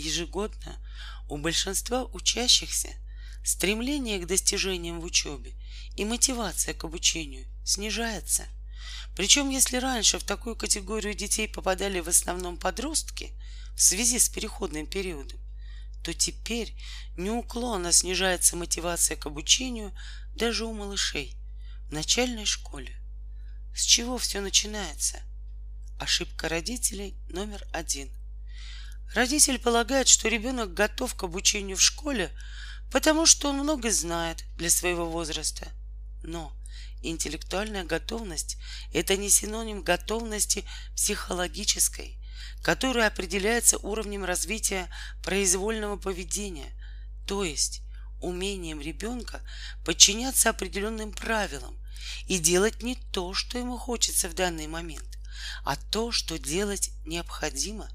ежегодно у большинства учащихся стремление к достижениям в учебе и мотивация к обучению снижается. Причем, если раньше в такую категорию детей попадали в основном подростки в связи с переходным периодом, то теперь неуклонно снижается мотивация к обучению даже у малышей в начальной школе. С чего все начинается? Ошибка родителей номер один. Родитель полагает, что ребенок готов к обучению в школе, потому что он много знает для своего возраста. Но интеллектуальная готовность — это не синоним готовности психологической, которая определяется уровнем развития произвольного поведения, то есть умением ребенка подчиняться определенным правилам и делать не то, что ему хочется в данный момент, а то, что делать необходимо.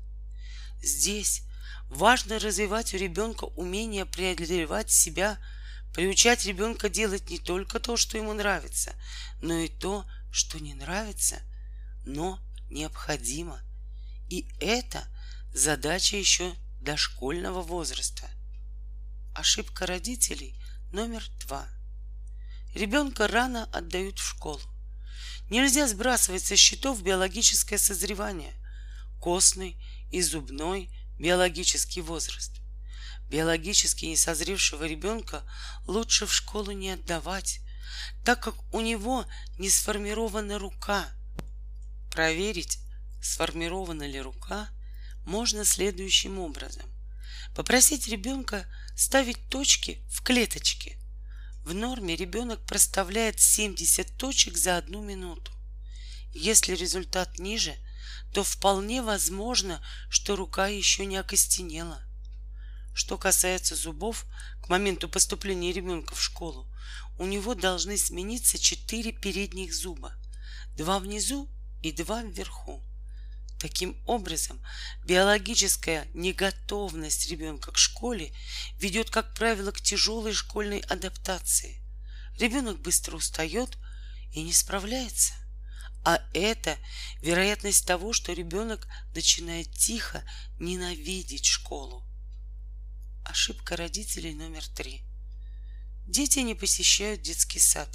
Здесь важно развивать у ребенка умение преодолевать себя, приучать ребенка делать не только то, что ему нравится, но и то, что не нравится, но необходимо. И это задача еще дошкольного возраста. Ошибка родителей номер два. Ребенка рано отдают в школу. Нельзя сбрасывать со счетов биологическое созревание, костный и зубной биологический возраст. Биологически несозревшего ребенка лучше в школу не отдавать, так как у него не сформирована рука. Проверить, сформирована ли рука, можно следующим образом. Попросить ребенка ставить точки в клеточке. В норме ребенок проставляет 70 точек за одну минуту. Если результат ниже, то вполне возможно, что рука еще не окостенела. Что касается зубов, к моменту поступления ребенка в школу у него должны смениться четыре передних зуба, два внизу и два вверху. Таким образом, биологическая неготовность ребенка к школе ведет, как правило, к тяжелой школьной адаптации. Ребенок быстро устает и не справляется. А это вероятность того, что ребенок начинает тихо ненавидеть школу. Ошибка родителей номер три. Дети не посещают детский сад.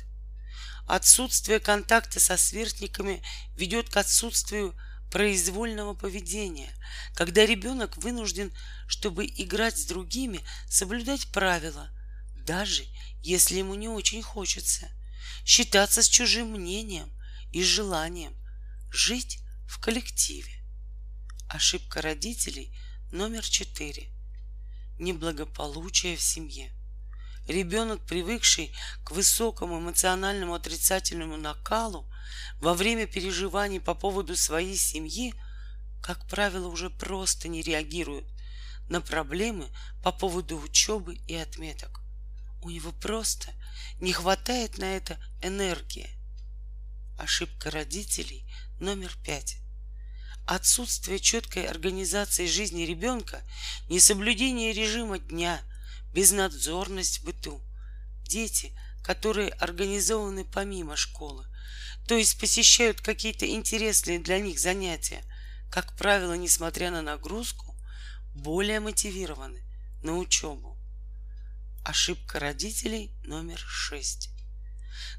Отсутствие контакта со сверстниками ведет к отсутствию произвольного поведения, когда ребенок вынужден, чтобы играть с другими, соблюдать правила, даже если ему не очень хочется, считаться с чужим мнением и желанием жить в коллективе. Ошибка родителей номер четыре. Неблагополучие в семье. Ребенок, привыкший к высокому эмоциональному отрицательному накалу, во время переживаний по поводу своей семьи, как правило, уже просто не реагирует на проблемы по поводу учебы и отметок. У него просто не хватает на это энергии. Ошибка родителей номер пять. Отсутствие четкой организации жизни ребенка, несоблюдение режима дня, безнадзорность в быту. Дети, которые организованы помимо школы, то есть посещают какие-то интересные для них занятия, как правило, несмотря на нагрузку, более мотивированы на учебу. Ошибка родителей номер шесть.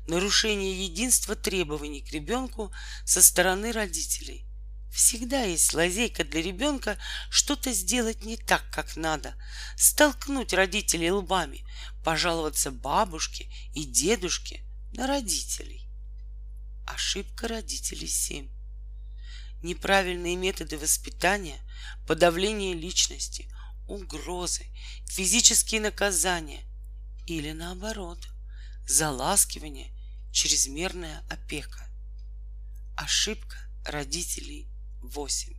Нарушение единства требований к ребенку со стороны родителей. Всегда есть лазейка для ребенка что-то сделать не так, как надо, столкнуть родителей лбами, пожаловаться бабушке и дедушке на родителей. Ошибка родителей 7. Неправильные методы воспитания, подавление личности, угрозы, физические наказания или наоборот, заласкивание, чрезмерная опека. Ошибка родителей 8.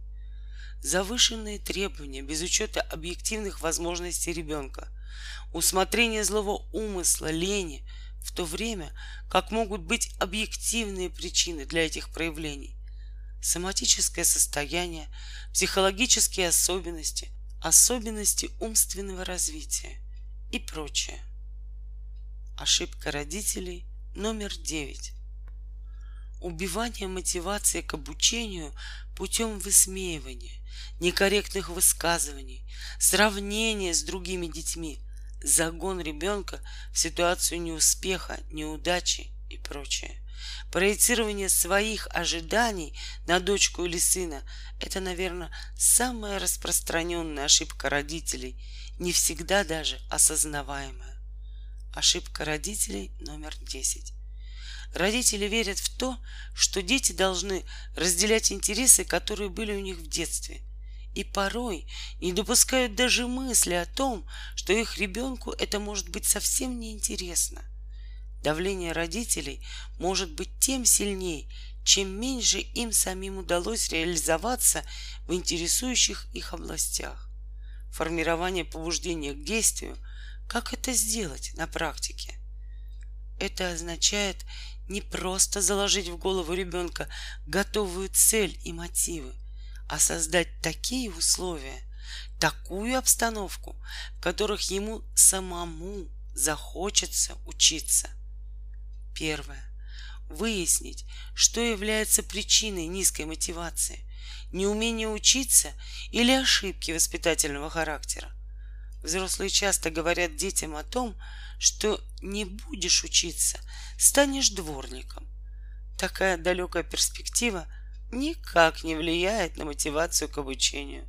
Завышенные требования без учета объективных возможностей ребенка, усмотрение злого умысла, лени – в то время как могут быть объективные причины для этих проявлений. Соматическое состояние, психологические особенности, особенности умственного развития и прочее. Ошибка родителей номер девять. Убивание мотивации к обучению путем высмеивания, некорректных высказываний, сравнения с другими детьми, загон ребенка в ситуацию неуспеха, неудачи и прочее. Проецирование своих ожиданий на дочку или сына – это, наверное, самая распространенная ошибка родителей, не всегда даже осознаваемая. Ошибка родителей номер 10. Родители верят в то, что дети должны разделять интересы, которые были у них в детстве, и порой не допускают даже мысли о том, что их ребенку это может быть совсем неинтересно. Давление родителей может быть тем сильнее, чем меньше им самим удалось реализоваться в интересующих их областях. Формирование побуждения к действию – как это сделать на практике? Это означает не просто заложить в голову ребенка готовую цель и мотивы, а создать такие условия, такую обстановку, в которых ему самому захочется учиться. Первое. Выяснить, что является причиной низкой мотивации, неумение учиться или ошибки воспитательного характера. Взрослые часто говорят детям о том, что не будешь учиться, станешь дворником. Такая далекая перспектива никак не влияет на мотивацию к обучению.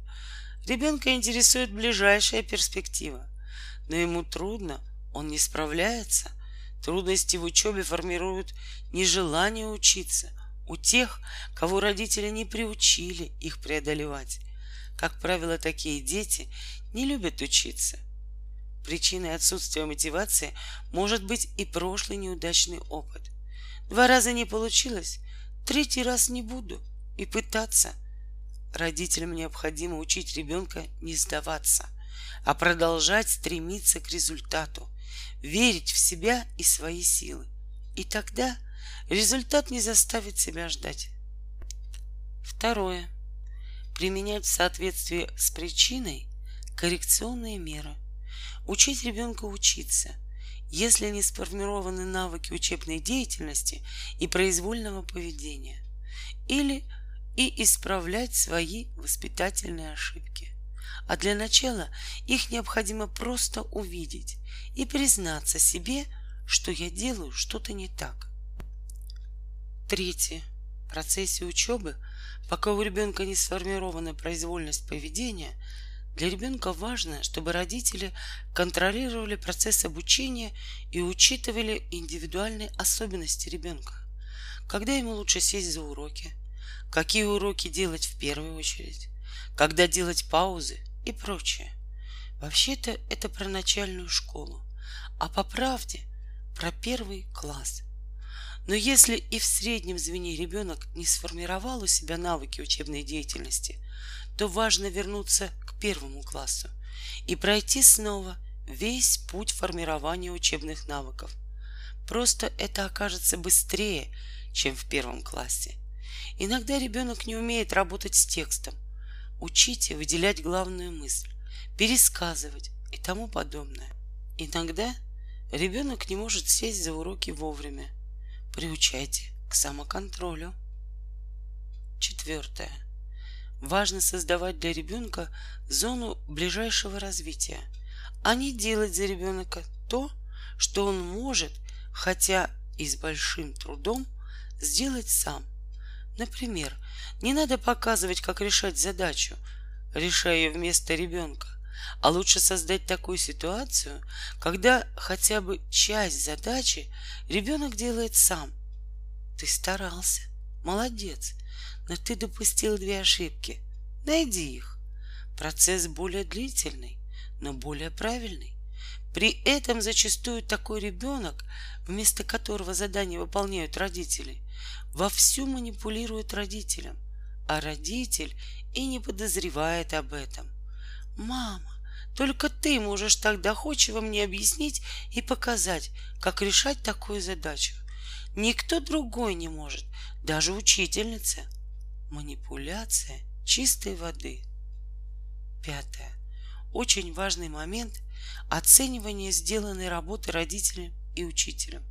Ребенка интересует ближайшая перспектива, но ему трудно, он не справляется. Трудности в учебе формируют нежелание учиться у тех, кого родители не приучили их преодолевать. Как правило, такие дети не любят учиться. Причиной отсутствия мотивации может быть и прошлый неудачный опыт. Два раза не получилось, третий раз не буду и пытаться. Родителям необходимо учить ребенка не сдаваться, а продолжать стремиться к результату, верить в себя и свои силы. И тогда результат не заставит себя ждать. Второе. Применять в соответствии с причиной коррекционные меры. Учить ребенка учиться, если не сформированы навыки учебной деятельности и произвольного поведения. Или и исправлять свои воспитательные ошибки. А для начала их необходимо просто увидеть и признаться себе, что я делаю что-то не так. Третье. В процессе учебы, пока у ребенка не сформирована произвольность поведения, для ребенка важно, чтобы родители контролировали процесс обучения и учитывали индивидуальные особенности ребенка. Когда ему лучше сесть за уроки, какие уроки делать в первую очередь, когда делать паузы и прочее. Вообще-то это про начальную школу, а по правде про первый класс. Но если и в среднем звене ребенок не сформировал у себя навыки учебной деятельности, то важно вернуться к первому классу и пройти снова весь путь формирования учебных навыков. Просто это окажется быстрее, чем в первом классе. Иногда ребенок не умеет работать с текстом. Учите выделять главную мысль, пересказывать и тому подобное. Иногда ребенок не может сесть за уроки вовремя. Приучайте к самоконтролю. Четвертое. Важно создавать для ребенка зону ближайшего развития, а не делать за ребенка то, что он может, хотя и с большим трудом, сделать сам. Например, не надо показывать, как решать задачу, решая ее вместо ребенка, а лучше создать такую ситуацию, когда хотя бы часть задачи ребенок делает сам. Ты старался, молодец, но ты допустил две ошибки. Найди их. Процесс более длительный, но более правильный. При этом зачастую такой ребенок, вместо которого задание выполняют родители, вовсю манипулирует родителем, а родитель и не подозревает об этом. Мама, только ты можешь так доходчиво мне объяснить и показать, как решать такую задачу. Никто другой не может, даже учительница. Манипуляция чистой воды. Пятое. Очень важный момент – оценивание сделанной работы родителем и учителем.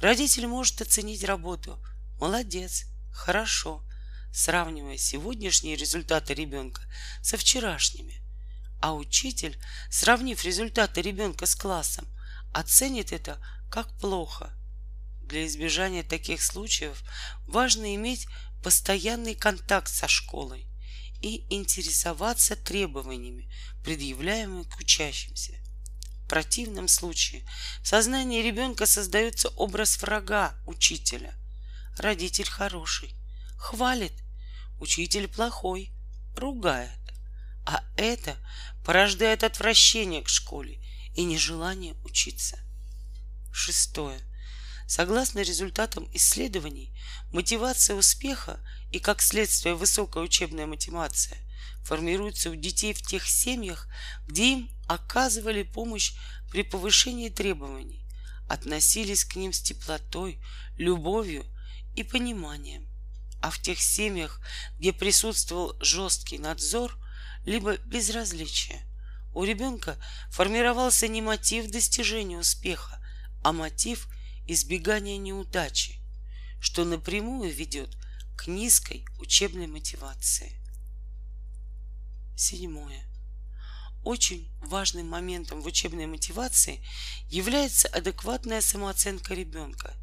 Родитель может оценить работу. Молодец, хорошо, сравнивая сегодняшние результаты ребенка со вчерашними. А учитель, сравнив результаты ребенка с классом, оценит это как плохо. Для избежания таких случаев важно иметь постоянный контакт со школой и интересоваться требованиями, предъявляемыми к учащимся. В противном случае в сознании ребенка создается образ врага учителя. Родитель хороший, хвалит, учитель плохой, ругает. А это порождает отвращение к школе и нежелание учиться. Шестое. Согласно результатам исследований, мотивация успеха и, как следствие, высокая учебная мотивация формируется у детей в тех семьях, где им оказывали помощь при повышении требований, относились к ним с теплотой, любовью и пониманием. А в тех семьях, где присутствовал жесткий надзор, либо безразличие, у ребенка формировался не мотив достижения успеха, а мотив избегания неудачи, что напрямую ведет к низкой учебной мотивации. Седьмое. Очень важным моментом в учебной мотивации является адекватная самооценка ребенка.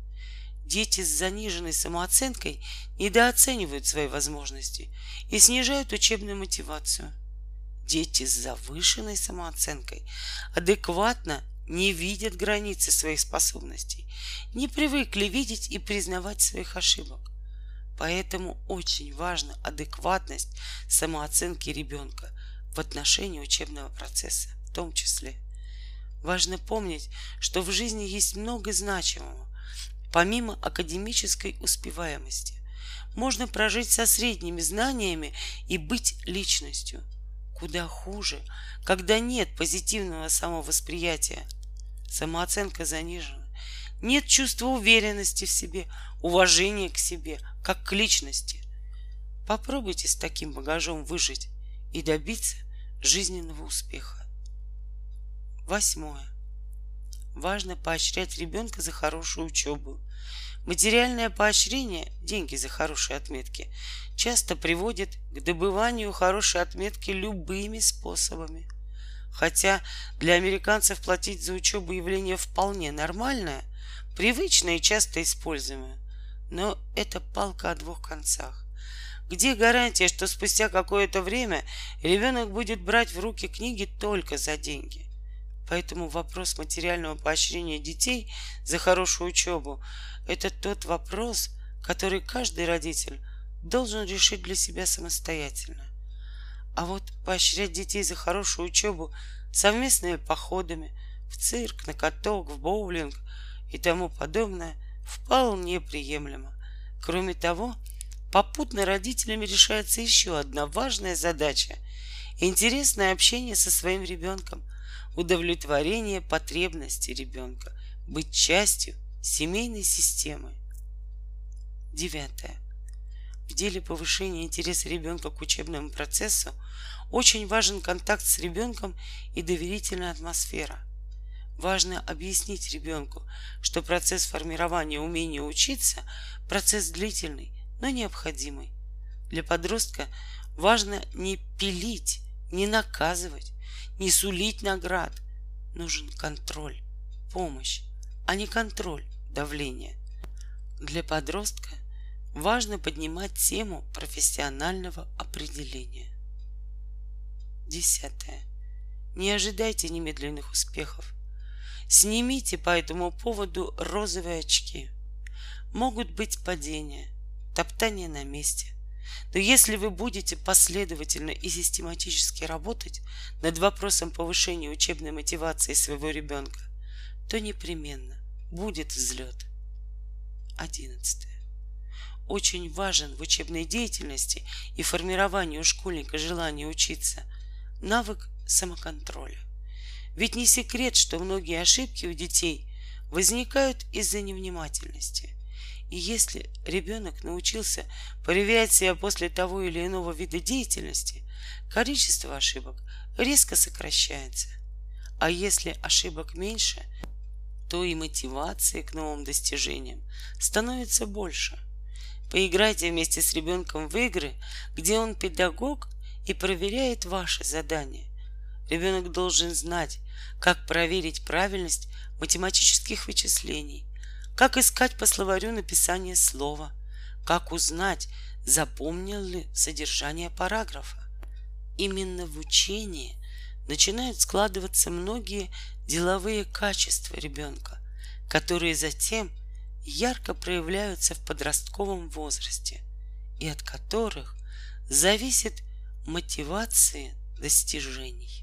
Дети с заниженной самооценкой недооценивают свои возможности и снижают учебную мотивацию. Дети с завышенной самооценкой адекватно не видят границы своих способностей, не привыкли видеть и признавать своих ошибок. Поэтому очень важна адекватность самооценки ребенка в отношении учебного процесса в том числе. Важно помнить, что в жизни есть много значимого. Помимо академической успеваемости, можно прожить со средними знаниями и быть личностью. Куда хуже, когда нет позитивного самовосприятия – самооценка занижена, нет чувства уверенности в себе, уважения к себе, как к личности. Попробуйте с таким багажом выжить и добиться жизненного успеха. Восьмое. Важно поощрять ребенка за хорошую учебу. Материальное поощрение, деньги за хорошие отметки, часто приводит к добыванию хорошей отметки любыми способами – Хотя для американцев платить за учебу явление вполне нормальное, привычное и часто используемое. Но это палка о двух концах. Где гарантия, что спустя какое-то время ребенок будет брать в руки книги только за деньги? Поэтому вопрос материального поощрения детей за хорошую учебу – это тот вопрос, который каждый родитель должен решить для себя самостоятельно. А вот поощрять детей за хорошую учебу совместными походами в цирк, на каток, в боулинг и тому подобное вполне приемлемо. Кроме того, попутно родителями решается еще одна важная задача – интересное общение со своим ребенком, удовлетворение потребностей ребенка, быть частью семейной системы. Девятое. В деле повышения интереса ребенка к учебному процессу очень важен контакт с ребенком и доверительная атмосфера. Важно объяснить ребенку, что процесс формирования умения учиться – процесс длительный, но необходимый. Для подростка важно не пилить, не наказывать, не сулить наград. Нужен контроль, помощь, а не контроль, давление. Для подростка важно поднимать тему профессионального определения. Десятое. Не ожидайте немедленных успехов. Снимите по этому поводу розовые очки. Могут быть падения, топтание на месте. Но если вы будете последовательно и систематически работать над вопросом повышения учебной мотивации своего ребенка, то непременно будет взлет. Одиннадцатое очень важен в учебной деятельности и формировании у школьника желания учиться навык самоконтроля. Ведь не секрет, что многие ошибки у детей возникают из-за невнимательности. И если ребенок научился проверять себя после того или иного вида деятельности, количество ошибок резко сокращается. А если ошибок меньше, то и мотивация к новым достижениям становится больше – Поиграйте вместе с ребенком в игры, где он педагог и проверяет ваши задания. Ребенок должен знать, как проверить правильность математических вычислений, как искать по словарю написание слова, как узнать, запомнил ли содержание параграфа. Именно в учении начинают складываться многие деловые качества ребенка, которые затем ярко проявляются в подростковом возрасте и от которых зависит мотивация достижений.